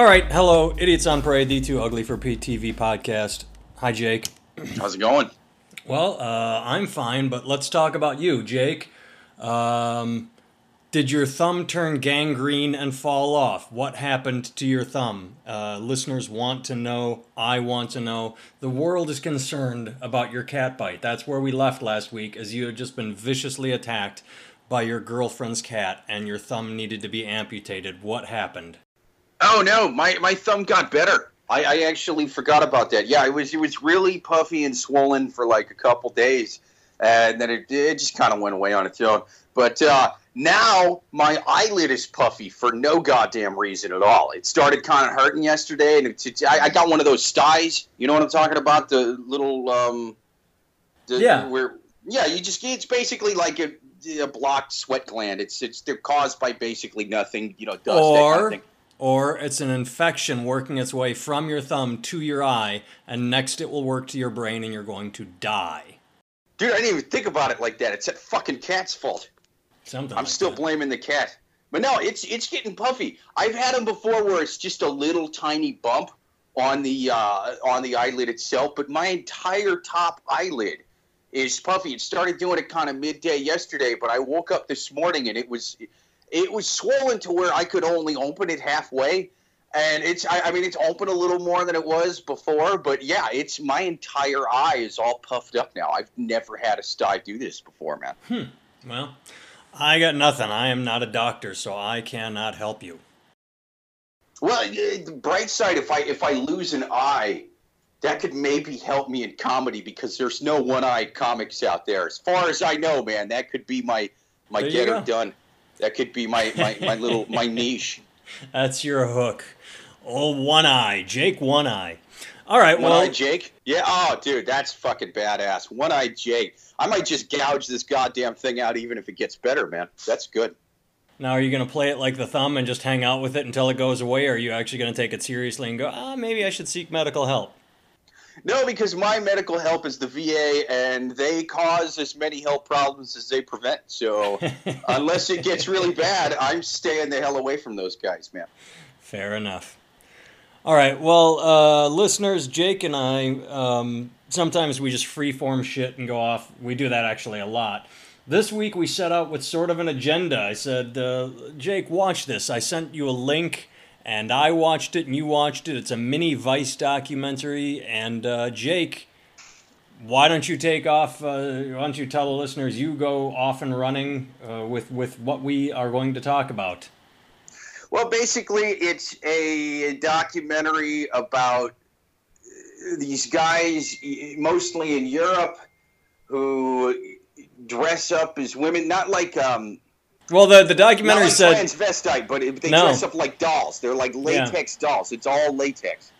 All right, hello, Idiots on Parade, the Too Ugly for PTV podcast. Hi, Jake. How's it going? Well, uh, I'm fine, but let's talk about you, Jake. Um, did your thumb turn gangrene and fall off? What happened to your thumb? Uh, listeners want to know. I want to know. The world is concerned about your cat bite. That's where we left last week, as you had just been viciously attacked by your girlfriend's cat and your thumb needed to be amputated. What happened? Oh no, my, my thumb got better. I, I actually forgot about that. Yeah, it was it was really puffy and swollen for like a couple days, and then it, it just kind of went away on its own. But uh, now my eyelid is puffy for no goddamn reason at all. It started kind of hurting yesterday, and it's, it's, I, I got one of those styes. You know what I'm talking about? The little um, the, Yeah. Where yeah, you just it's basically like a, a blocked sweat gland. It's it's they're caused by basically nothing. You know, dust that kind of or it's an infection working its way from your thumb to your eye, and next it will work to your brain, and you're going to die. Dude, I didn't even think about it like that. It's that fucking cat's fault. Something. I'm like still that. blaming the cat. But no, it's it's getting puffy. I've had them before where it's just a little tiny bump on the uh, on the eyelid itself, but my entire top eyelid is puffy. It started doing it kind of midday yesterday, but I woke up this morning and it was it was swollen to where I could only open it halfway. And it's I, I mean it's open a little more than it was before, but yeah, it's my entire eye is all puffed up now. I've never had a sty do this before, man. Hmm. Well, I got nothing. I am not a doctor, so I cannot help you. Well, the bright side, if I if I lose an eye, that could maybe help me in comedy because there's no one-eyed comics out there. As far as I know, man, that could be my my There you get go. done. That could be my, my, my little my niche. That's your hook. Oh, one eye, Jake, one eye. All right, well, One-eyed Jake? Yeah. Oh, dude, that's fucking badass. One eye Jake. I might just gouge this goddamn thing out, even if it gets better, man. That's good. now are you going to play it like the thumb and just hang out with it until it goes away, or are you actually going to take it seriously and go, ah, maybe I should seek medical help? No, because my medical help is the VA, and they cause as many health problems as they prevent. So unless it gets really bad, I'm staying the hell away from those guys, man. Fair enough. All right, well, uh, listeners, Jake and I, um, sometimes we just freeform shit and go off. We do that actually a lot. This week we set out with sort of an agenda. I said, uh, Jake, watch this. I sent you a link, and I watched it, and you watched it. It's a mini Vice documentary, and uh, Jake, why don't you take off? Uh, why don't you tell the listeners you go off and running uh, with with what we are going to talk about? Well, basically, it's a documentary about uh, these guys, mostly in Europe, who dress up as women. Not like um, Well, the the documentary like said. transvestite, but it- they No. dress up like dolls. They're like latex dolls. It's all latex.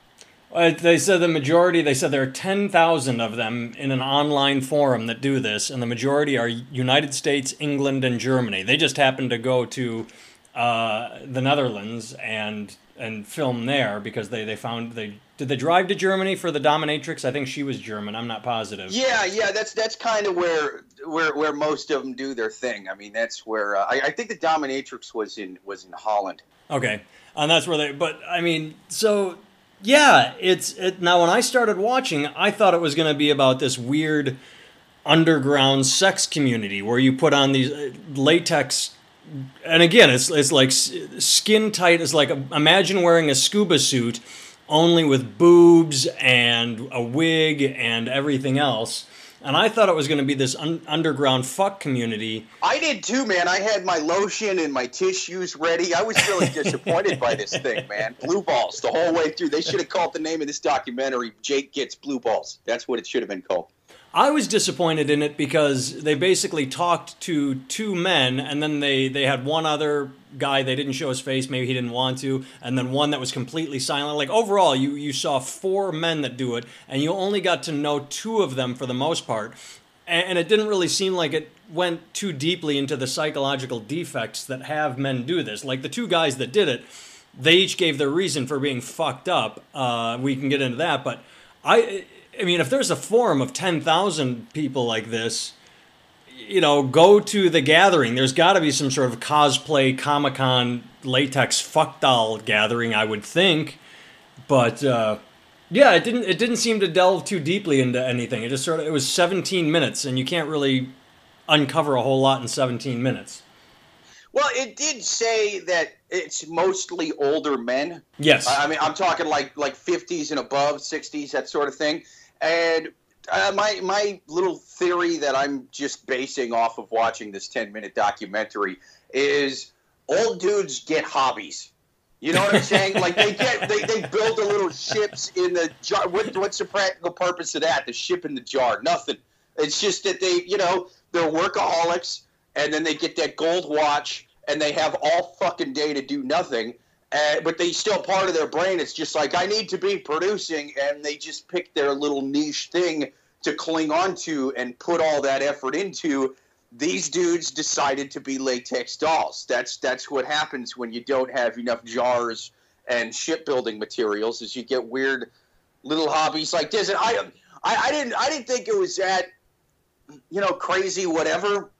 Uh, they said the majority. They said there are ten thousand of them in an online forum that do this, and the majority are United States, England, and Germany. They just happened to go to uh, the Netherlands and and film there because they they found they did they drive to Germany for the dominatrix. I think she was German. I'm not positive. Yeah, yeah, that's that's kind of where where where most of them do their thing. I mean, that's where uh, I, I think the dominatrix was in was in Holland. Okay, and that's where they. But I mean, so yeah, it's it. Now, when I started watching, I thought it was going to be about this weird underground sex community where you put on these uh, latex. And again, it's it's like skin tight. It's like imagine wearing a scuba suit, only with boobs and a wig and everything else. And I thought it was going to be this un- underground fuck community. I did too, man. I had my lotion and my tissues ready. I was really disappointed by this thing, man. Blue balls the whole way through. They should have called the name of this documentary "Jake Gets Blue Balls." That's what it should have been called. I was disappointed in it because they basically talked to two men, and then they they had one other guy. They didn't show his face, maybe he didn't want to, and then one that was completely silent. Like overall, you you saw four men that do it, and you only got to know two of them for the most part. And, and it didn't really seem like it went too deeply into the psychological defects that have men do this. Like the two guys that did it, they each gave their reason for being fucked up. Uh, we can get into that, but I, I mean, if there's a forum of ten thousand people like this, you know, go to the gathering. There's got to be some sort of cosplay Comic Con latex fuck doll gathering, I would think. But uh, yeah, it didn't it didn't seem to delve too deeply into anything. It just sort of it was 17 minutes, and you can't really uncover a whole lot in 17 minutes. Well, it did say that it's mostly older men. Yes, I mean I'm talking like like 50s and above, 60s, that sort of thing. And uh, my my little theory that I'm just basing off of watching this 10 minute documentary is old dudes get hobbies. You know what I'm saying? like they get they, they build the little ships in the jar. What, what's the practical purpose of that? The ship in the jar? Nothing. It's just that they you know they're workaholics and then they get that gold watch and they have all fucking day to do nothing. Uh, but they still part of their brain. It's just like I need to be producing, and they just pick their little niche thing to cling on to and put all that effort into. These dudes decided to be latex dolls. That's that's what happens when you don't have enough jars and shipbuilding materials. Is you get weird little hobbies like this. And I, I, I didn't I didn't think it was that you know crazy whatever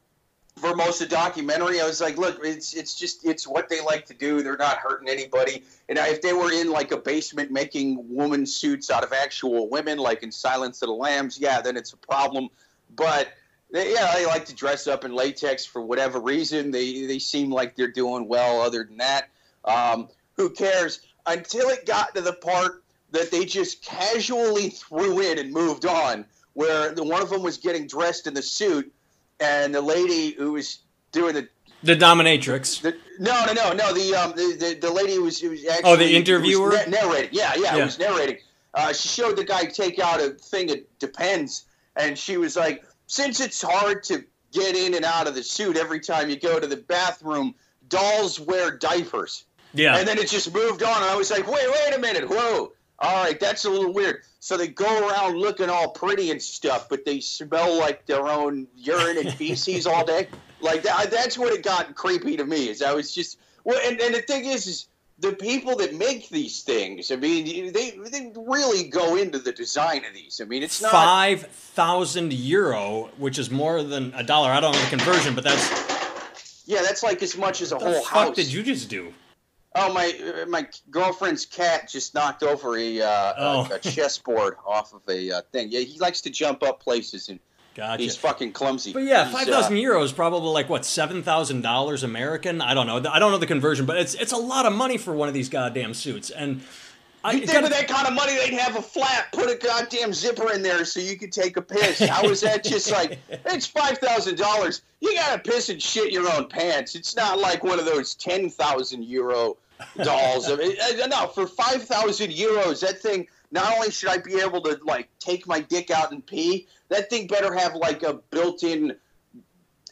the documentary. I was like, look, it's it's just it's what they like to do. They're not hurting anybody. And if they were in like a basement making woman suits out of actual women, like in Silence of the Lambs, yeah, then it's a problem. But they, yeah, they like to dress up in latex for whatever reason. They they seem like they're doing well. Other than that, um, who cares? Until it got to the part that they just casually threw in and moved on, where the one of them was getting dressed in the suit and the lady who was doing the the dominatrix. The, no, no, no, no. The um, the, the, the lady who was, who was actually oh the interviewer na- narrating. Yeah, yeah, yeah. It was narrating. Uh, she showed the guy take out a thing. It depends, and she was like, since it's hard to get in and out of the suit every time you go to the bathroom, dolls wear diapers. Yeah. And then it just moved on, and I was like, wait, wait a minute, whoa. All right, that's a little weird. So they go around looking all pretty and stuff, but they smell like their own urine and feces all day. Like that, that's what it got creepy to me. Is I was just well, and, and the thing is, is the people that make these things. I mean, they they really go into the design of these. I mean, it's not five thousand euro, which is more than a dollar. I don't know the conversion, but that's yeah, that's like as much as a whole house. What the fuck house. did you just do? Oh my! My girlfriend's cat just knocked over a, uh, Oh. a, a chessboard off of a uh, thing. Yeah, he likes to jump up places and Gotcha. he's fucking clumsy. But yeah, He's, five thousand uh, euros probably like what seven thousand dollars American. I don't know. I don't know the conversion, but it's it's a lot of money for one of these goddamn suits. And I You think with that kind of money, they'd have a flap, put a goddamn zipper in there so you could take a piss. How is that just like, it's $5,000. You got to piss and shit your own pants. It's not like one of those 10,000 euro dolls. I mean, uh, no, for 5,000 euros, that thing, not only should I be able to, like, take my dick out and pee, that thing better have, like, a built in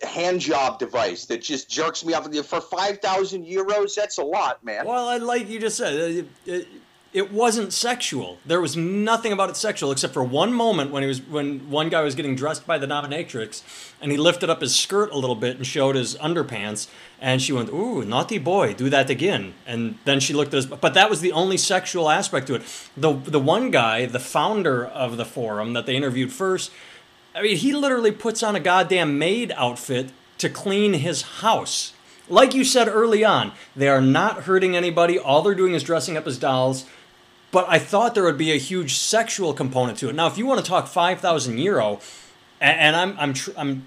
hand job device that just jerks me off. For 5,000 euros, that's a lot, man. well, I like you just said. It, it, it wasn't sexual. There was nothing about it sexual except for one moment when he was when one guy was getting dressed by the dominatrix, and he lifted up his skirt a little bit and showed his underpants, and she went, "Ooh, naughty boy, do that again." And then she looked at his, but that was the only sexual aspect to it. The the one guy, the founder of the forum that they interviewed first, I mean, he literally puts on a goddamn maid outfit to clean his house. Like you said early on, they are not hurting anybody. All they're doing is dressing up as dolls. But I thought there would be a huge sexual component to it. Now, if you want to talk five thousand euro, and I'm I'm tr- I'm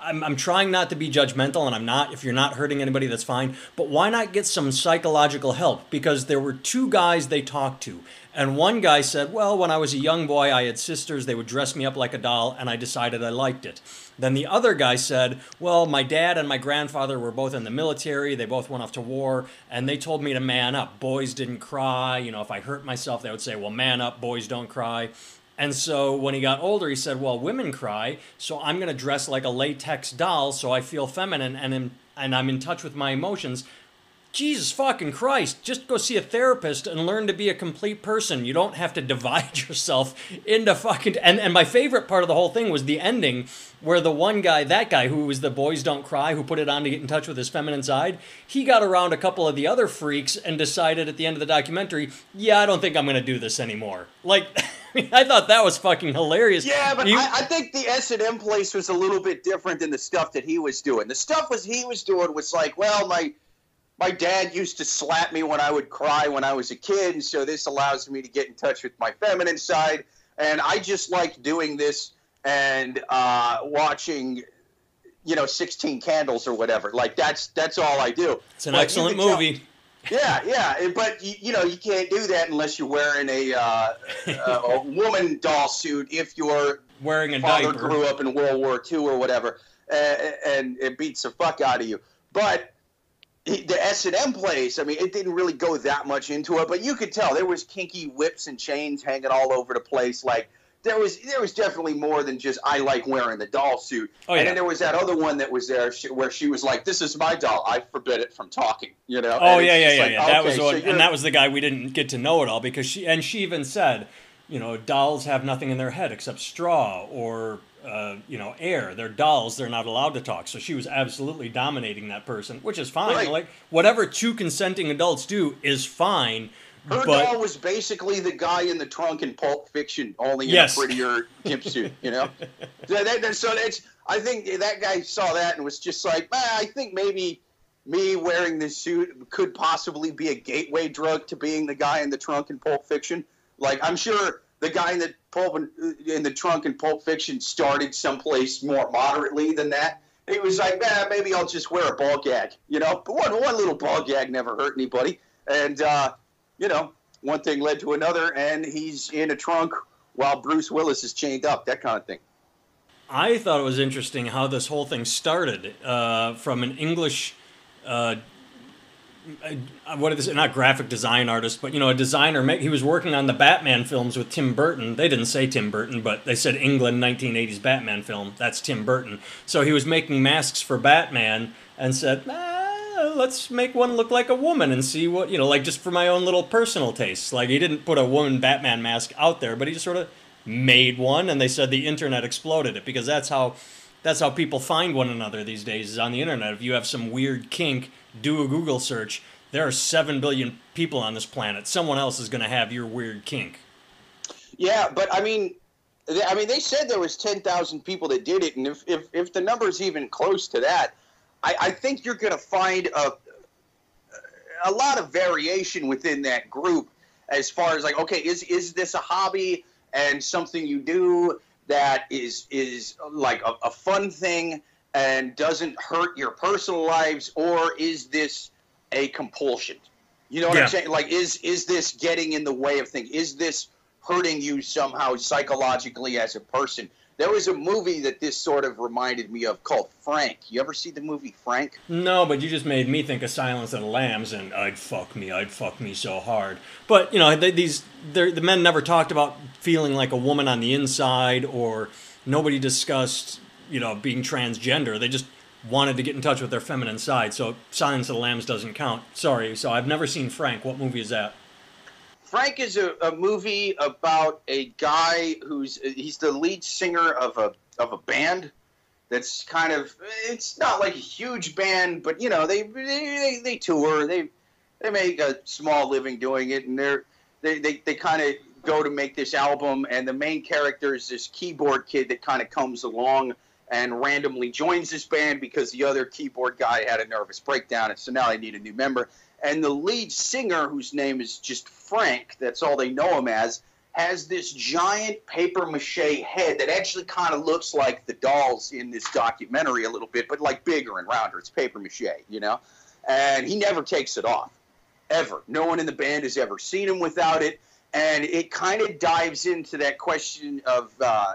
I'm, I'm trying not to be judgmental, and I'm not. If you're not hurting anybody, that's fine. But why not get some psychological help? Because there were two guys they talked to, and one guy said, Well, when I was a young boy, I had sisters. They would dress me up like a doll, and I decided I liked it. Then the other guy said, Well, my dad and my grandfather were both in the military. They both went off to war, and they told me to man up. Boys didn't cry. You know, if I hurt myself, they would say, Well, man up, boys don't cry. And so when he got older, he said, "Well, women cry, so I'm going to dress like a latex doll, so I feel feminine and am, and I'm in touch with my emotions." Jesus fucking Christ! Just go see a therapist and learn to be a complete person. You don't have to divide yourself into fucking. And and my favorite part of the whole thing was the ending, where the one guy, that guy who was the boys don't cry, who put it on to get in touch with his feminine side, he got around a couple of the other freaks and decided at the end of the documentary, yeah, I don't think I'm going to do this anymore. Like. I thought that was fucking hilarious. Yeah, but You- I, I think the S and M place was a little bit different than the stuff that he was doing. The stuff was he was doing was like, well, my my dad used to slap me when I would cry when I was a kid, and so this allows me to get in touch with my feminine side. And I just like doing this and uh, watching, you know, Sixteen Candles or whatever. Like that's that's all I do. It's an excellent movie. Tell, yeah, yeah, but you, you, know you can't do that unless you're wearing a, uh, a woman doll suit. If your wearing a father diaper. grew up in World War II or whatever, uh, and it beats the fuck out of you. But the S and M place, I mean, it didn't really go that much into it, but you could tell there was kinky whips and chains hanging all over the place. Like there was there was definitely more than just I like wearing the doll suit. Oh, yeah. And then there was that other one that was there where she was like, "This is my doll. I forbid it from talking." You know? Oh yeah, yeah, yeah, like, yeah. Okay, that was so and that was the guy we didn't get to know at all because she and she even said, you know, dolls have nothing in their head except straw or uh, you know air. They're dolls. They're not allowed to talk. So she was absolutely dominating that person, which is fine. Right. Like whatever two consenting adults do is fine her but, doll was basically the guy in the trunk in Pulp Fiction, only in yes. a prettier gimp suit. You know, so, that, so that's. I think that guy saw that and was just like, eh, I think maybe me wearing this suit could possibly be a gateway drug to being the guy in the trunk in Pulp Fiction. Like, I'm sure the guy in the pulp in the trunk in Pulp Fiction started someplace more moderately than that. He was like, eh, maybe I'll just wear a ball gag, you know. But one one little ball gag never hurt anybody, and. uh you know, one thing led to another, and he's in a trunk while Bruce Willis is chained up, that kind of thing. I thought it was interesting how this whole thing started uh, from an English, uh what is it? Not graphic design artist, but you know, a designer. He was working on the Batman films with Tim Burton. They didn't say Tim Burton, but they said England 1980s Batman film. That's Tim Burton. So he was making masks for Batman and said, ah, let's make one look like a woman and see what you know, like just for my own little personal tastes. Like he didn't put a woman Batman mask out there, but he just sort of made one, and they said the internet exploded it because that's how that's how people find one another these days is on the internet. If you have some weird kink, do a Google search. There are seven billion people on this planet. Someone else is going to have your weird kink. Yeah, but I mean, I mean, they said there was ten thousand people that did it, and if if if the number's even close to that, I, I think you're going to find a a lot of variation within that group as far as like okay is is this a hobby and something you do that is is like a, a fun thing and doesn't hurt your personal lives or is this a compulsion you know what yeah. i'm saying like is is this getting in the way of things is this hurting you somehow psychologically as a person there was a movie that this sort of reminded me of called Frank. You ever see the movie Frank? No, but you just made me think of Silence of the Lambs, and I'd fuck me, I'd fuck me so hard. But you know, they, these the men never talked about feeling like a woman on the inside, or nobody discussed you know being transgender. They just wanted to get in touch with their feminine side. So Silence of the Lambs doesn't count. Sorry. So I've never seen Frank. What movie is that? Frank is a, a movie about a guy who's he's the lead singer of a of a band that's kind of it's not like a huge band, but you know they they, they tour they they make a small living doing it, and they're they they, they kind of go to make this album, and the main character is this keyboard kid that kind of comes along and randomly joins this band because the other keyboard guy had a nervous breakdown, and so now they need a new member. And the lead singer, whose name is just Frank, that's all they know him as, has this giant paper mache head that actually kind of looks like the dolls in this documentary a little bit, but like bigger and rounder. It's paper mache, you know? And he never takes it off, ever. No one in the band has ever seen him without it. And it kind of dives into that question of uh,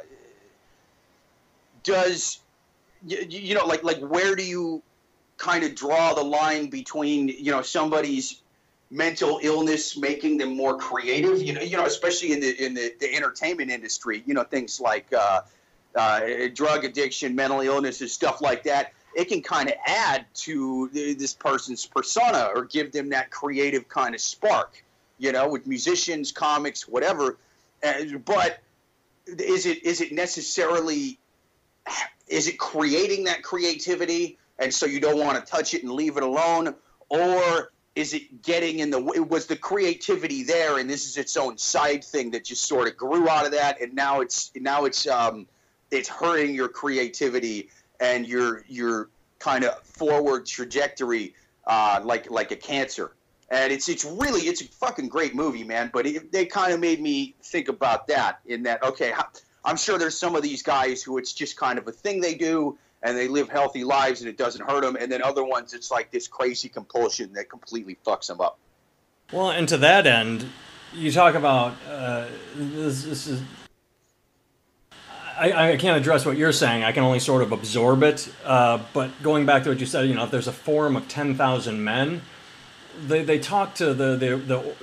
does, you, you know, like, like where do you kind of draw the line between you know somebody's mental illness making them more creative? You know you know especially in the in the, the entertainment industry you know things like uh, uh, drug addiction mental illnesses stuff like that. It can kind of add to this person's persona or give them that creative kind of spark you know with musicians comics whatever. But is it is it necessarily is it creating that creativity and so you don't want to touch it and leave it alone, or is it getting in the? Was the creativity there, and this is its own side thing that just sort of grew out of that, and now it's now it's um, it's hurting your creativity and your your kind of forward trajectory uh, like like a cancer. And it's it's really it's a fucking great movie, man. But it, they kind of made me think about that. In that, okay, how, I'm sure there's some of these guys who it's just kind of a thing they do, and they live healthy lives, and it doesn't hurt them. And then other ones, it's like this crazy compulsion that completely fucks them up. Well, and to that end, you talk about uh, this, this is. I, I can't address what you're saying. I can only sort of absorb it. Uh, but going back to what you said, you know, if there's a forum of 10,000 men, they, they talked to the, the, the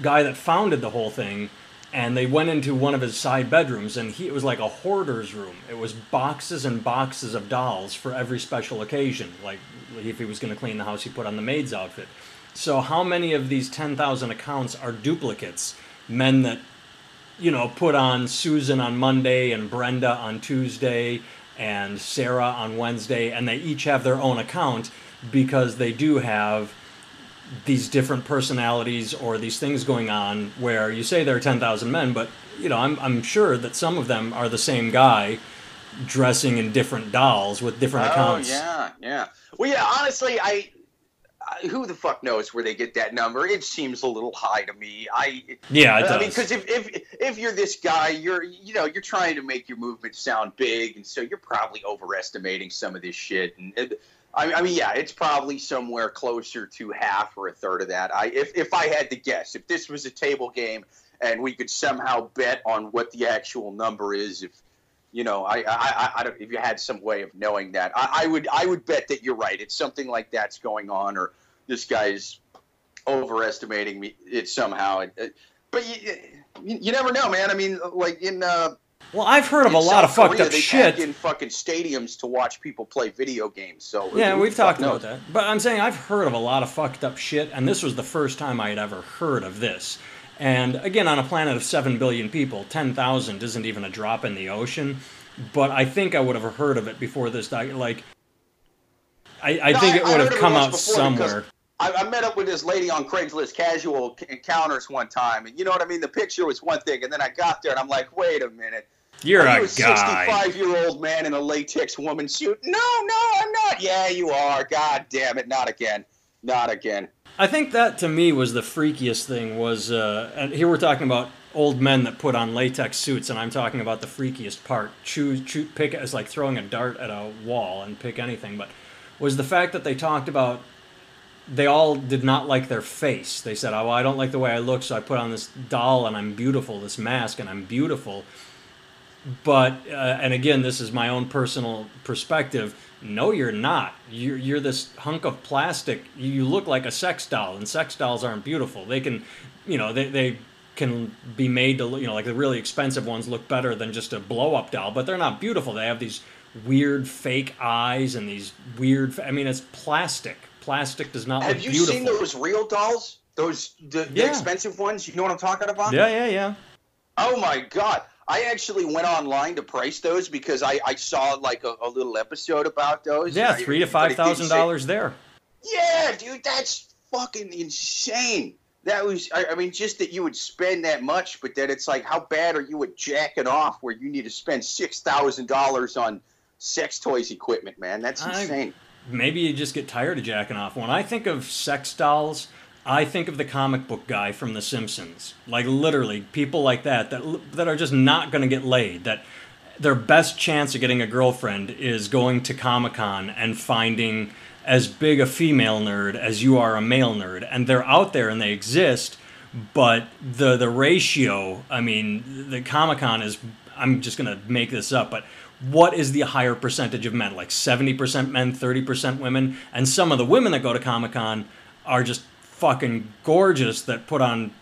guy that founded the whole thing, and they went into one of his side bedrooms, and he, it was like a hoarder's room. It was boxes and boxes of dolls for every special occasion. Like if he was going to clean the house, he put on the maid's outfit. So, how many of these 10,000 accounts are duplicates? Men that, you know, put on Susan on Monday and Brenda on Tuesday and Sarah on Wednesday, and they each have their own account because they do have these different personalities or these things going on where you say there are 10,000 men, but, you know, I'm, I'm sure that some of them are the same guy dressing in different dolls with different oh, accounts. yeah, yeah. Well, yeah, honestly, I who the fuck knows where they get that number? It seems a little high to me. I yeah, it I does. mean, because if, if if you're this guy, you're you know you're trying to make your movement sound big, and so you're probably overestimating some of this shit. And it, I, I mean, yeah, it's probably somewhere closer to half or a third of that. I if if I had to guess, if this was a table game and we could somehow bet on what the actual number is, if you know, I, I, I, I don't, if you had some way of knowing that, I, I would, I would bet that you're right. It's something like that's going on, or this guy's overestimating me it somehow. But you, you never know, man. I mean, like in. Uh, well, I've heard of a lot of fucked Korea, up they shit. in fucking stadiums to watch people play video games. So Yeah, we've talked about knows? that. But I'm saying I've heard of a lot of fucked up shit, and this was the first time I had ever heard of this. And again, on a planet of 7 billion people, 10,000 isn't even a drop in the ocean. But I think I would have heard of it before this. doc- Like, I, I No, think it I would have come out somewhere. I, I met up with this lady on Craigslist casual encounters one time, and you know what I mean. The picture was one thing, and then I got there, and I'm like, wait a minute. You're Are a you guy. 65 year old man in a latex woman suit? No, no, I'm not. Yeah, you are. God damn it, not again, not again. I think that to me was the freakiest thing was, uh, and here we're talking about old men that put on latex suits, and I'm talking about the freakiest part. Choose, choose pick it's like throwing a dart at a wall and pick anything, but was the fact that they talked about they all did not like their face. They said, "Oh, well, I don't like the way I look, so I put on this doll and I'm beautiful, this mask and I'm beautiful." But uh, and again, this is my own personal perspective. No, you're not. You're you're this hunk of plastic. You look like a sex doll, and sex dolls aren't beautiful. They can, you know, they they can be made to look, you know, like the really expensive ones look better than just a blow up doll, but they're not beautiful. They have these weird fake eyes and these weird. I mean, it's plastic. Plastic does not Have look you seen those real dolls? Those the, the Yeah. expensive ones? You know what I'm talking about? Yeah, yeah, yeah. Oh my god. I actually went online to price those because I, I saw like a, a little episode about those. Yeah, and I- three to five thousand it five didn't thousand say- dollars there. Yeah, dude, that's fucking insane. That was, I, I mean, just that you would spend that much, but then it's like, how bad are you at jacking off where you need to spend six thousand dollars on sex toys equipment, man? That's I- insane. Maybe you just get tired of jacking off. When I think of sex dolls, I think of the comic book guy from The Simpsons. Like literally, people like that that that are just not going to get laid. That their best chance of getting a girlfriend is going to Comic Con and finding as big a female nerd as you are a male nerd, and they're out there and they exist. But the the ratio, I mean, the Comic Con is. I'm just going to make this up, but what is the higher percentage of men? Like 70% men, 30% women, and some of the women that go to Comic Con are just fucking gorgeous that put on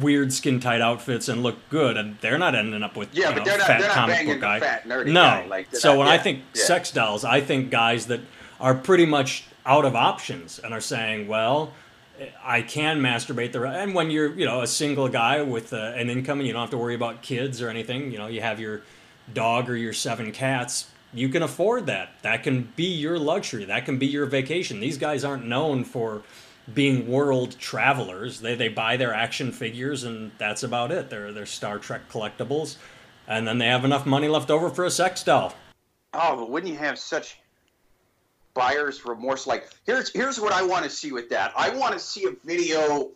weird skin tight outfits and look good, and they're not ending up with Yeah, you but know, they're not- fat they're not comic book guy. fat, nerdy no. guy, like, so not- when I think yeah. sex dolls, I think guys that are pretty much out of options and are saying, well. I can masturbate the and when you're you know a single guy with uh, an income and you don't have to worry about kids or anything you know you have your dog or your seven cats you can afford that. That can be your luxury. That can be your vacation. These guys aren't known for being world travelers. They they buy their action figures and that's about it. They're they're Star Trek collectibles. And then they have enough money left over for a sex doll. Oh, but wouldn't you have such buyer's remorse. Like here's here's what I want to see with that. I want to see a video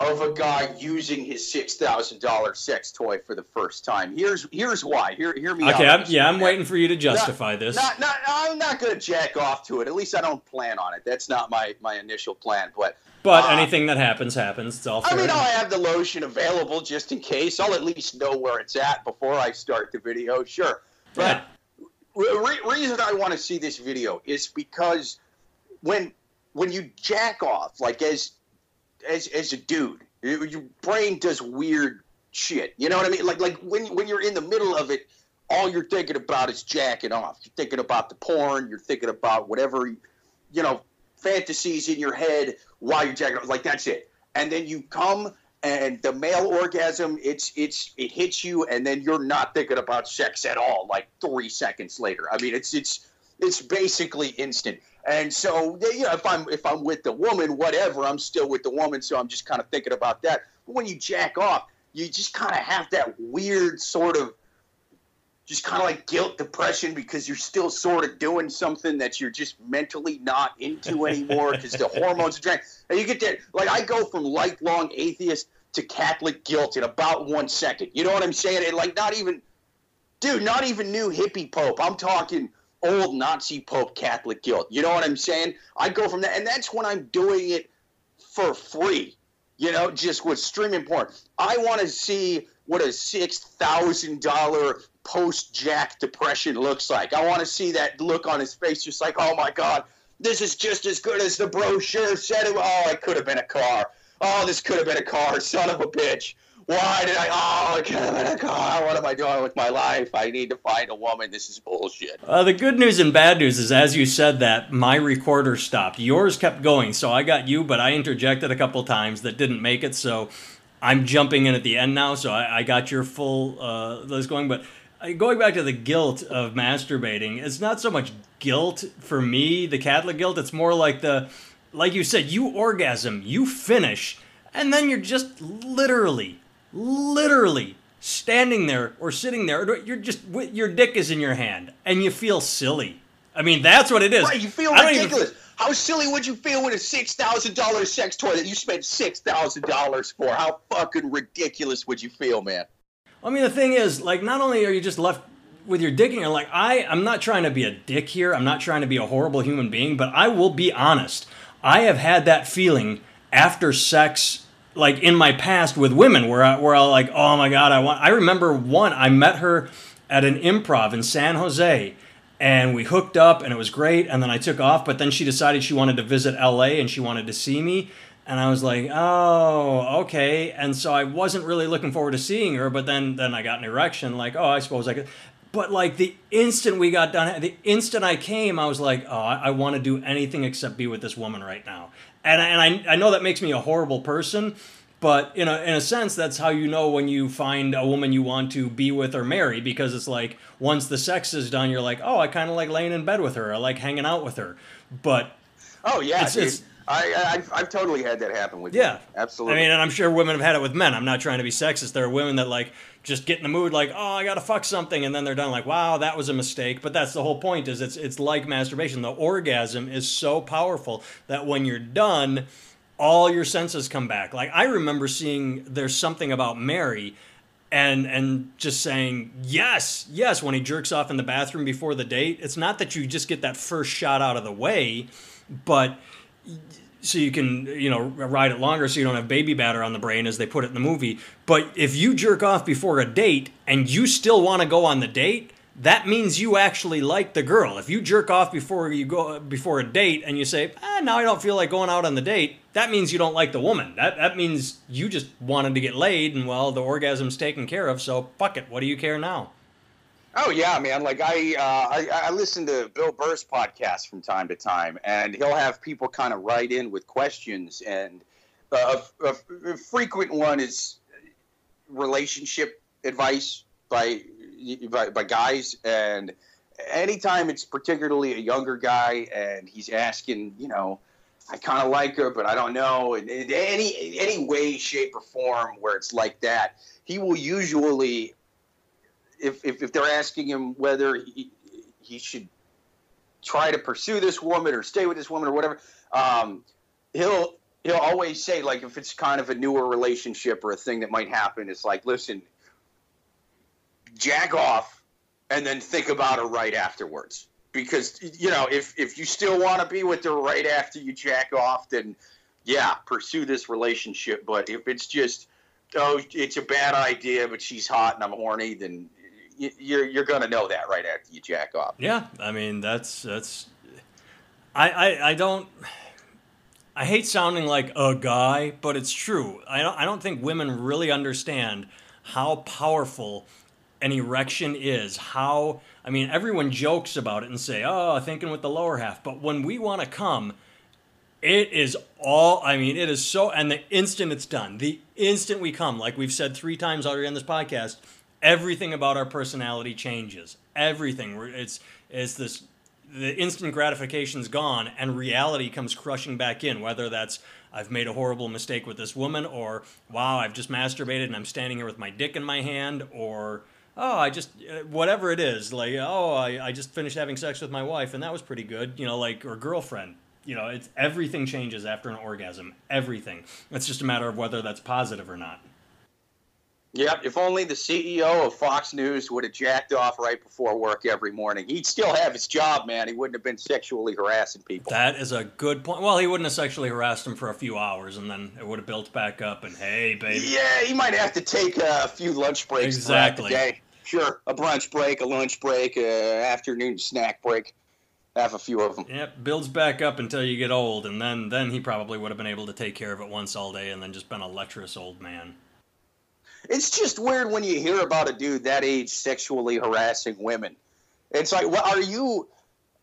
of a guy using his six thousand dollar sex toy for the first time. Here's here's why. Hear hear me okay, out. I'm, yeah, I'm waiting for you to justify not, this. Not, not, I'm not going to jack off to it. At least I don't plan on it. That's not my my initial plan. But but uh, anything that happens happens. It's all. I mean, I have the lotion available just in case. I'll at least know where it's at before I start the video. Sure, but yeah. re- reason I want to see this video is because when when you jack off, like as as as a dude. Your brain does weird shit. You know what I mean? Like like when when you're in the middle of it, all you're thinking about is jacking off. You're thinking about the porn. You're thinking about whatever, you know, fantasies in your head while you're jacking off. Like that's it. And then you come and the male orgasm, it's it's it hits you, and then you're not thinking about sex at all. Like three seconds later. I mean, it's it's it's basically instant. And so, you know, if I'm if I'm with the woman, whatever, I'm still with the woman, so I'm just kind of thinking about that. But when you jack off, you just kind of have that weird sort of just kind of like guilt depression because you're still sort of doing something that you're just mentally not into anymore because the hormones are drained. And you get that, like, I go from lifelong atheist to Catholic guilt in about one second. You know what I'm saying? And, like, not even, dude, not even new hippie pope. I'm talking old Nazi Pope Catholic guilt. You know what I'm saying? I go from that, and that's when I'm doing it for free. You know, just with streaming porn. I want to see what a six thousand dollar post Jack depression looks like. I want to see that look on his face, just like, oh my god, this is just as good as the brochure said it. Oh, it could have been a car. Oh, this could have been a car. Son of a bitch. Why did I? Oh, I. What am I doing with my life? I need to find a woman. This is bullshit. Uh, the good news and bad news is, as you said that, my recorder stopped. Yours kept going, so I got you, but I interjected a couple times that didn't make it. So I'm jumping in at the end now. So I, I got your full uh, list going, but. Uh, going back to the guilt of masturbating, it's not so much guilt for me, the Catholic guilt. It's more like the, like you said, you orgasm, you finish, and then you're just literally literally standing there or sitting there. You're just your dick is in your hand, and you feel silly. I mean, that's what it is. Right, you feel ridiculous. Even... How silly would you feel with a six thousand dollars sex toy that you spent six thousand dollars for? How fucking ridiculous would you feel, man? I mean, the thing is, like, not only are you just left with your dick in your like, I, I'm not trying to be a dick here. I'm not trying to be a horrible human being, but I will be honest. I have had that feeling after sex like in my past with women where I, where I like oh my god I want I remember one I met her at an improv in San Jose and we hooked up and it was great and then I took off but then she decided she wanted to visit LA and she wanted to see me and I was like oh okay and so I wasn't really looking forward to seeing her but then then I got an erection like oh I suppose I could but like the instant we got done the instant I came I was like oh I, I want to do anything except be with this woman right now and and I, I know that makes me a horrible person but in a, in a sense that's how you know when you find a woman you want to be with or marry because it's like once the sex is done you're like oh i kind of like laying in bed with her. I like hanging out with her. But oh yeah it's, it's I, I've, I've totally had that happen with yeah. Absolutely. I mean and i'm sure women have had it with men. I'm not trying to be sexist. There are women that like just get in the mood like oh i gotta fuck something and then they're done like wow that was a mistake. But that's the whole point is it's it's like masturbation. The orgasm is so powerful that when you're done all your senses come back. Like i remember seeing there's something about mary and and just saying yes yes when he jerks off in the bathroom before the date. It's not that you just get that first shot out of the way but so you can you know ride it longer so you don't have baby batter on the brain as they put it in the movie. But if you jerk off before a date and you still want to go on the date that means you actually like the girl. If you jerk off before you go before a date and you say ah, now i don't feel like going out on the date that means you don't like the woman. That, that means you just wanted to get laid and well the orgasm's taken care of so fuck it. What do you care now Oh yeah, man. Like I, uh, I, I listen to Bill Burr's podcast from time to time, and he'll have people kind of write in with questions. And uh, a, a, frequent one is relationship advice by, by by guys. And anytime it's particularly a younger guy, and he's asking, you know, I kind of like her, but I don't know. In any any way, shape, or form where it's like that, he will usually if, if, if they're asking him whether he, he should try to pursue this woman or stay with this woman or whatever, um, he'll he'll always say like if it's kind of a newer relationship or a thing that might happen, it's like listen, jack off, and then think about her right afterwards. Because you know if if you still want to be with her right after you jack off, then yeah, pursue this relationship. But if it's just oh, it's a bad idea, but she's hot and I'm horny, then you're you're gonna know that right after you jack off. Yeah, I mean that's that's. I I, I don't. I hate sounding like a guy, but it's true. I don't I don't think women really understand how powerful an erection is. How I mean, everyone jokes about it and say, "Oh, thinking with the lower half," but when we want to come it is all, I mean, it is so, and the instant it's done, the instant we come, like we've said three times already on this podcast, everything about our personality changes. Everything. It's, it's this, the instant gratification's gone and reality comes crushing back in, whether that's, I've made a horrible mistake with this woman, or wow, I've just masturbated and I'm standing here with my dick in my hand, or oh, I just, uh, whatever it is, like, oh, I, I just finished having sex with my wife and that was pretty good, you know, like, or girlfriend you know, it's everything changes after an orgasm. Everything. It's just a matter of whether that's positive or not. Yep. If only the CEO of Fox News would have jacked off right before work every morning, he'd still have his job, man. He wouldn't have been sexually harassing people. That is a good point. Well, he wouldn't have sexually harassed him for a few hours, and then it would have built back up. And hey, baby. Yeah, he might have to take a few lunch breaks exactly. throughout the day. Sure, a brunch break, a lunch break, a afternoon snack break have a few of them. Yep, builds back up until you get old, and then then he probably would have been able to take care of it once all day, and then just been a lecherous old man. It's just weird when you hear about a dude that age sexually harassing women. It's like, well, are you?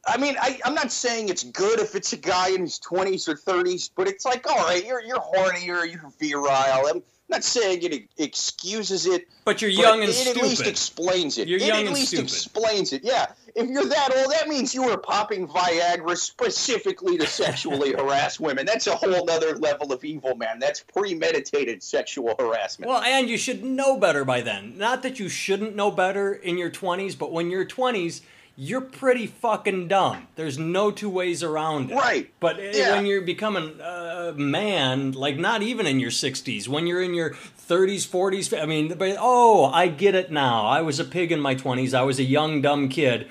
I mean, I, am not saying it's good if it's a guy in his 20s or 30s, but it's like, all right, you're you're horny or you're virile. I'm, not saying it excuses it, but you're young but and it stupid. at least explains it. You're it young at and least stupid. explains it. Yeah, if you're that old, that means you were popping Viagra specifically to sexually harass women. That's a whole other level of evil, man. That's premeditated sexual harassment. Well, and you should know better by then. Not that you shouldn't know better in your 20s, but when you're 20s, you're pretty fucking dumb. There's no two ways around it. Right. But eh, yeah. when you're becoming a man, like not even in your 60s, when you're in your 30s, 40s, I mean, but, oh, I get it now. I was a pig in my 20s. I was a young, dumb kid.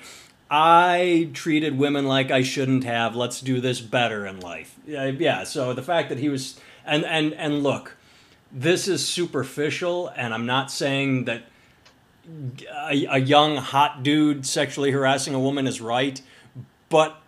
I treated women like I shouldn't have. Let's do this better in life. Yeah, Yeah, so the fact that he was and and and look, this is superficial and I'm not saying that a, a young hot dude sexually harassing a woman is right, but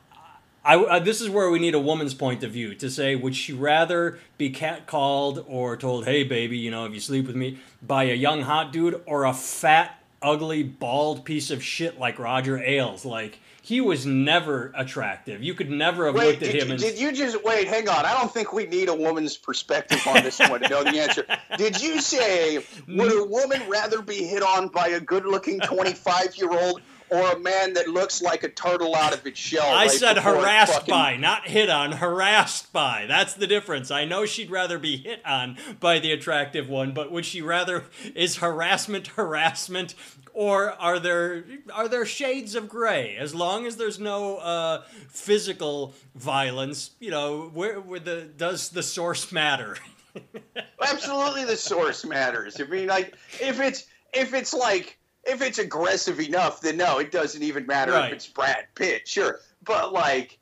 I, I, this is where we need a woman's point of view to say would she rather be catcalled or told hey baby you know if you sleep with me by a young hot dude or a fat ugly bald piece of shit like roger ailes? Like he was never attractive. You could never have wait, looked at him and did you just wait hang on. I don't think we need a woman's perspective on this one to know the answer. Did you say would a woman rather be hit on by a good looking 25 year old or a man that looks like a turtle out of its shell. I right said harassed fucking... by, not hit on, harassed by. That's the difference. I know she'd rather be hit on by the attractive one, but would she rather is harassment harassment or are there are there shades of gray? As long as there's no uh, physical violence, you know, where, where the does the source matter? Absolutely, the source matters. I mean, like if it's if it's like if it's aggressive enough, then no, it doesn't even matter right. if it's Brad Pitt, sure. But like,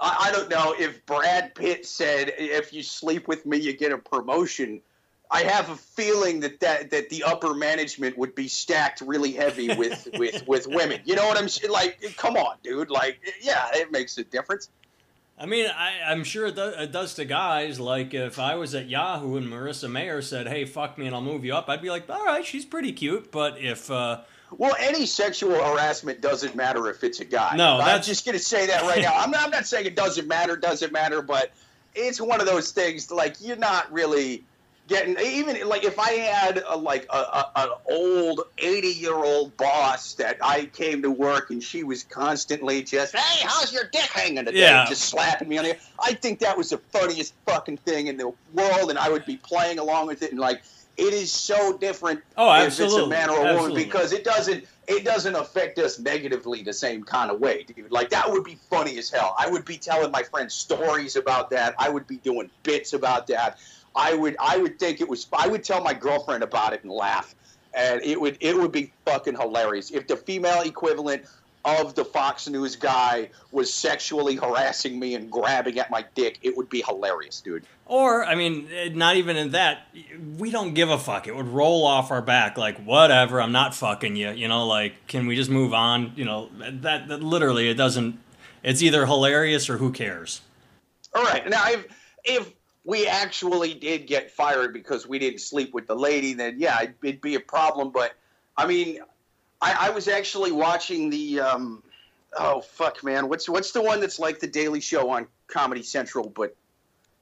I, I, don't know if Brad Pitt said, "If you sleep with me, you get a promotion." I have a feeling that that, that the upper management would be stacked really heavy with with with women. You know what I'm saying? Like, come on, dude. Like, yeah, it makes a difference. I mean, I, am sure it, do, it, does to guys. Like, if I was at Yahoo and Marissa Mayer said, "Hey, fuck me and I'll move you up," I'd be like, "All right, she's pretty cute." But if uh, well, any sexual harassment doesn't matter if it's a guy. No, I'm just going to say that right now. I'm not, I'm not saying it doesn't matter, doesn't matter, but it's one of those things. Like, you're not really getting even like if I had a, like a, a, an old eighty year old boss that I came to work and she was constantly just hey how's your dick hanging today yeah. just slapping me on the I think that was the funniest fucking thing in the world and I would be playing along with it and like it is so different Oh, if it's a absolutely. man or a Absolutely. woman because it doesn't it doesn't affect us negatively the same kind of way, dude. Like that would be funny as hell. I would be telling my friends stories about that. I would be doing bits about that. I would I would think it was I would tell my girlfriend about it and laugh. And it would it would be fucking hilarious if the female equivalent of the Fox News guy was sexually harassing me and grabbing at my dick. It would be hilarious, dude. Or, I mean, not even in that. We don't give a fuck. It would roll off our back like, whatever, I'm not fucking you. You know, like, can we just move on? You know, that, that literally, it doesn't. It's either hilarious or who cares. All right. Now, if if we actually did get fired because we didn't sleep with the lady, then yeah, it'd, it'd be a problem. But I mean, I, I was actually watching the. Um, oh fuck, man! What's what's the one that's like the Daily Show on Comedy Central, but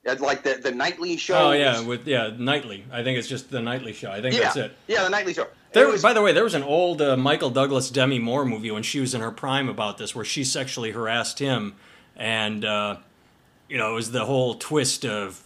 uh, like the the nightly show? Oh, yeah, with, yeah, nightly. I think it's just the nightly show. I think yeah, that's it. yeah, the nightly show. There, was- by the way, there was an old uh, Michael Douglas Demi Moore movie when she was in her prime about this, where she sexually harassed him, and uh, you know it was the whole twist of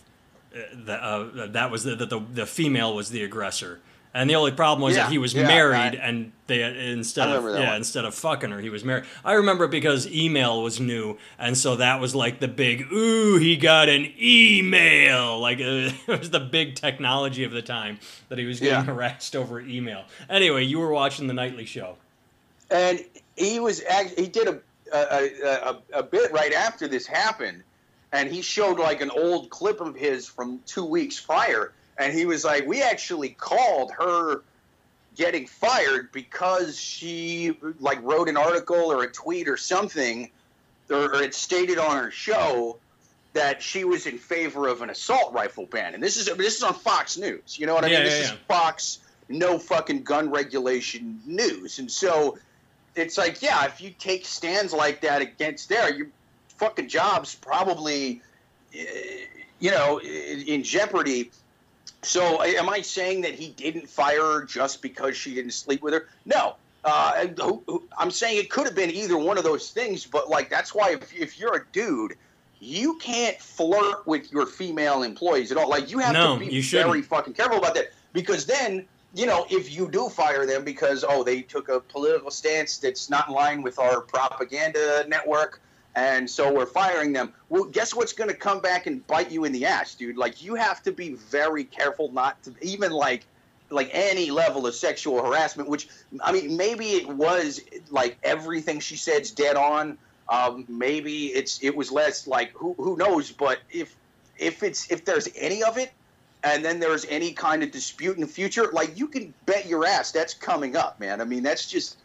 the, uh, that was the, the the the female was the aggressor, and the only problem was Yeah, that he was yeah, married, I- and they instead of yeah one. instead of fucking her, he was married. I remember it because email was new, and so that was like the big ooh, he got an email, like uh, it was the big technology of the time that he was getting Yeah. harassed over email. Anyway, you were watching the nightly show. and he was he did a a, a a bit right after this happened, and he showed like an old clip of his from two weeks prior, and he was like, "We actually called her getting fired because she like wrote an article or a tweet or something, or, or it stated on her show." That she was in favor of an assault rifle ban, and this is this is on Fox News. You know what I Yeah, mean? This yeah, is. Fox no fucking gun regulation news. And so it's like, yeah, if you take stands like that against there, your fucking job's probably, eh, you know, in jeopardy. So am I saying that he didn't fire her just because she didn't sleep with her? No. Uh, I'm saying it could have been either one of those things, but like that's why if, if you're a dude, you can't flirt with your female employees at all. Like you have No, to be very fucking careful about that because then you know if you do fire them because oh they took a political stance that's not in line with our propaganda network and so we're firing them. Well guess what's going to come back and bite you in the ass dude? Like you have to be very careful not to even like like any level of sexual harassment which i mean maybe it was like everything she said's dead on. Um, maybe it's it was less like who who knows? But if if it's if there's any of it and then there's any kind of dispute in the future like you can bet your ass that's coming up man. I mean that's just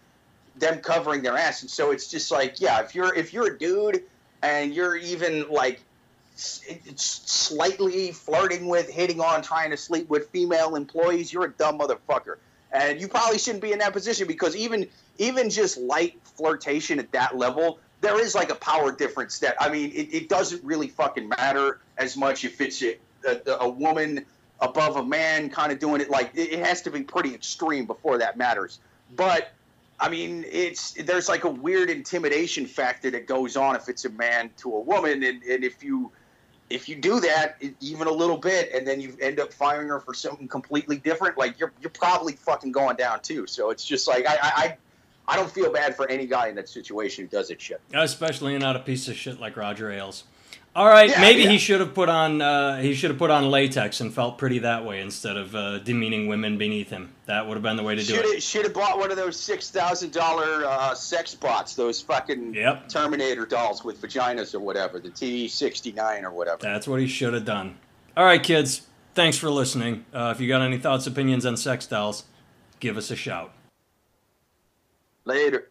them covering their ass. And so it's just like yeah if you're if you're a dude and you're even like slightly flirting with hitting on trying to sleep with female employees you're a dumb motherfucker. And you probably shouldn't be in that position because even even just light flirtation at that level there is like a power difference that i mean it, it doesn't really fucking matter as much if it's a, a, a woman above a man kind of doing it. Like it, it has to be pretty extreme before that matters. But I mean, it's there's like a weird intimidation factor that goes on if it's a man to a woman, and, and if you if you do that even a little bit, and then you end up firing her for something completely different, like you're you're probably fucking going down too. So it's just like I I, I don't feel bad for any guy in that situation who does that shit. Especially not a piece of shit like Roger Ailes. All right, Yeah, maybe yeah. he should have put on uh, he should have put on latex and felt pretty that way instead of uh, demeaning women beneath him. That would have been the way to do Should it. have should have bought one of those six thousand dollar uh, sex bots, those fucking Yep. Terminator dolls with vaginas or whatever, the T sixty nine or whatever. That's what he should have done. All right, kids. Thanks for listening. Uh, if you got any thoughts, opinions on sex dolls, give us a shout. Later.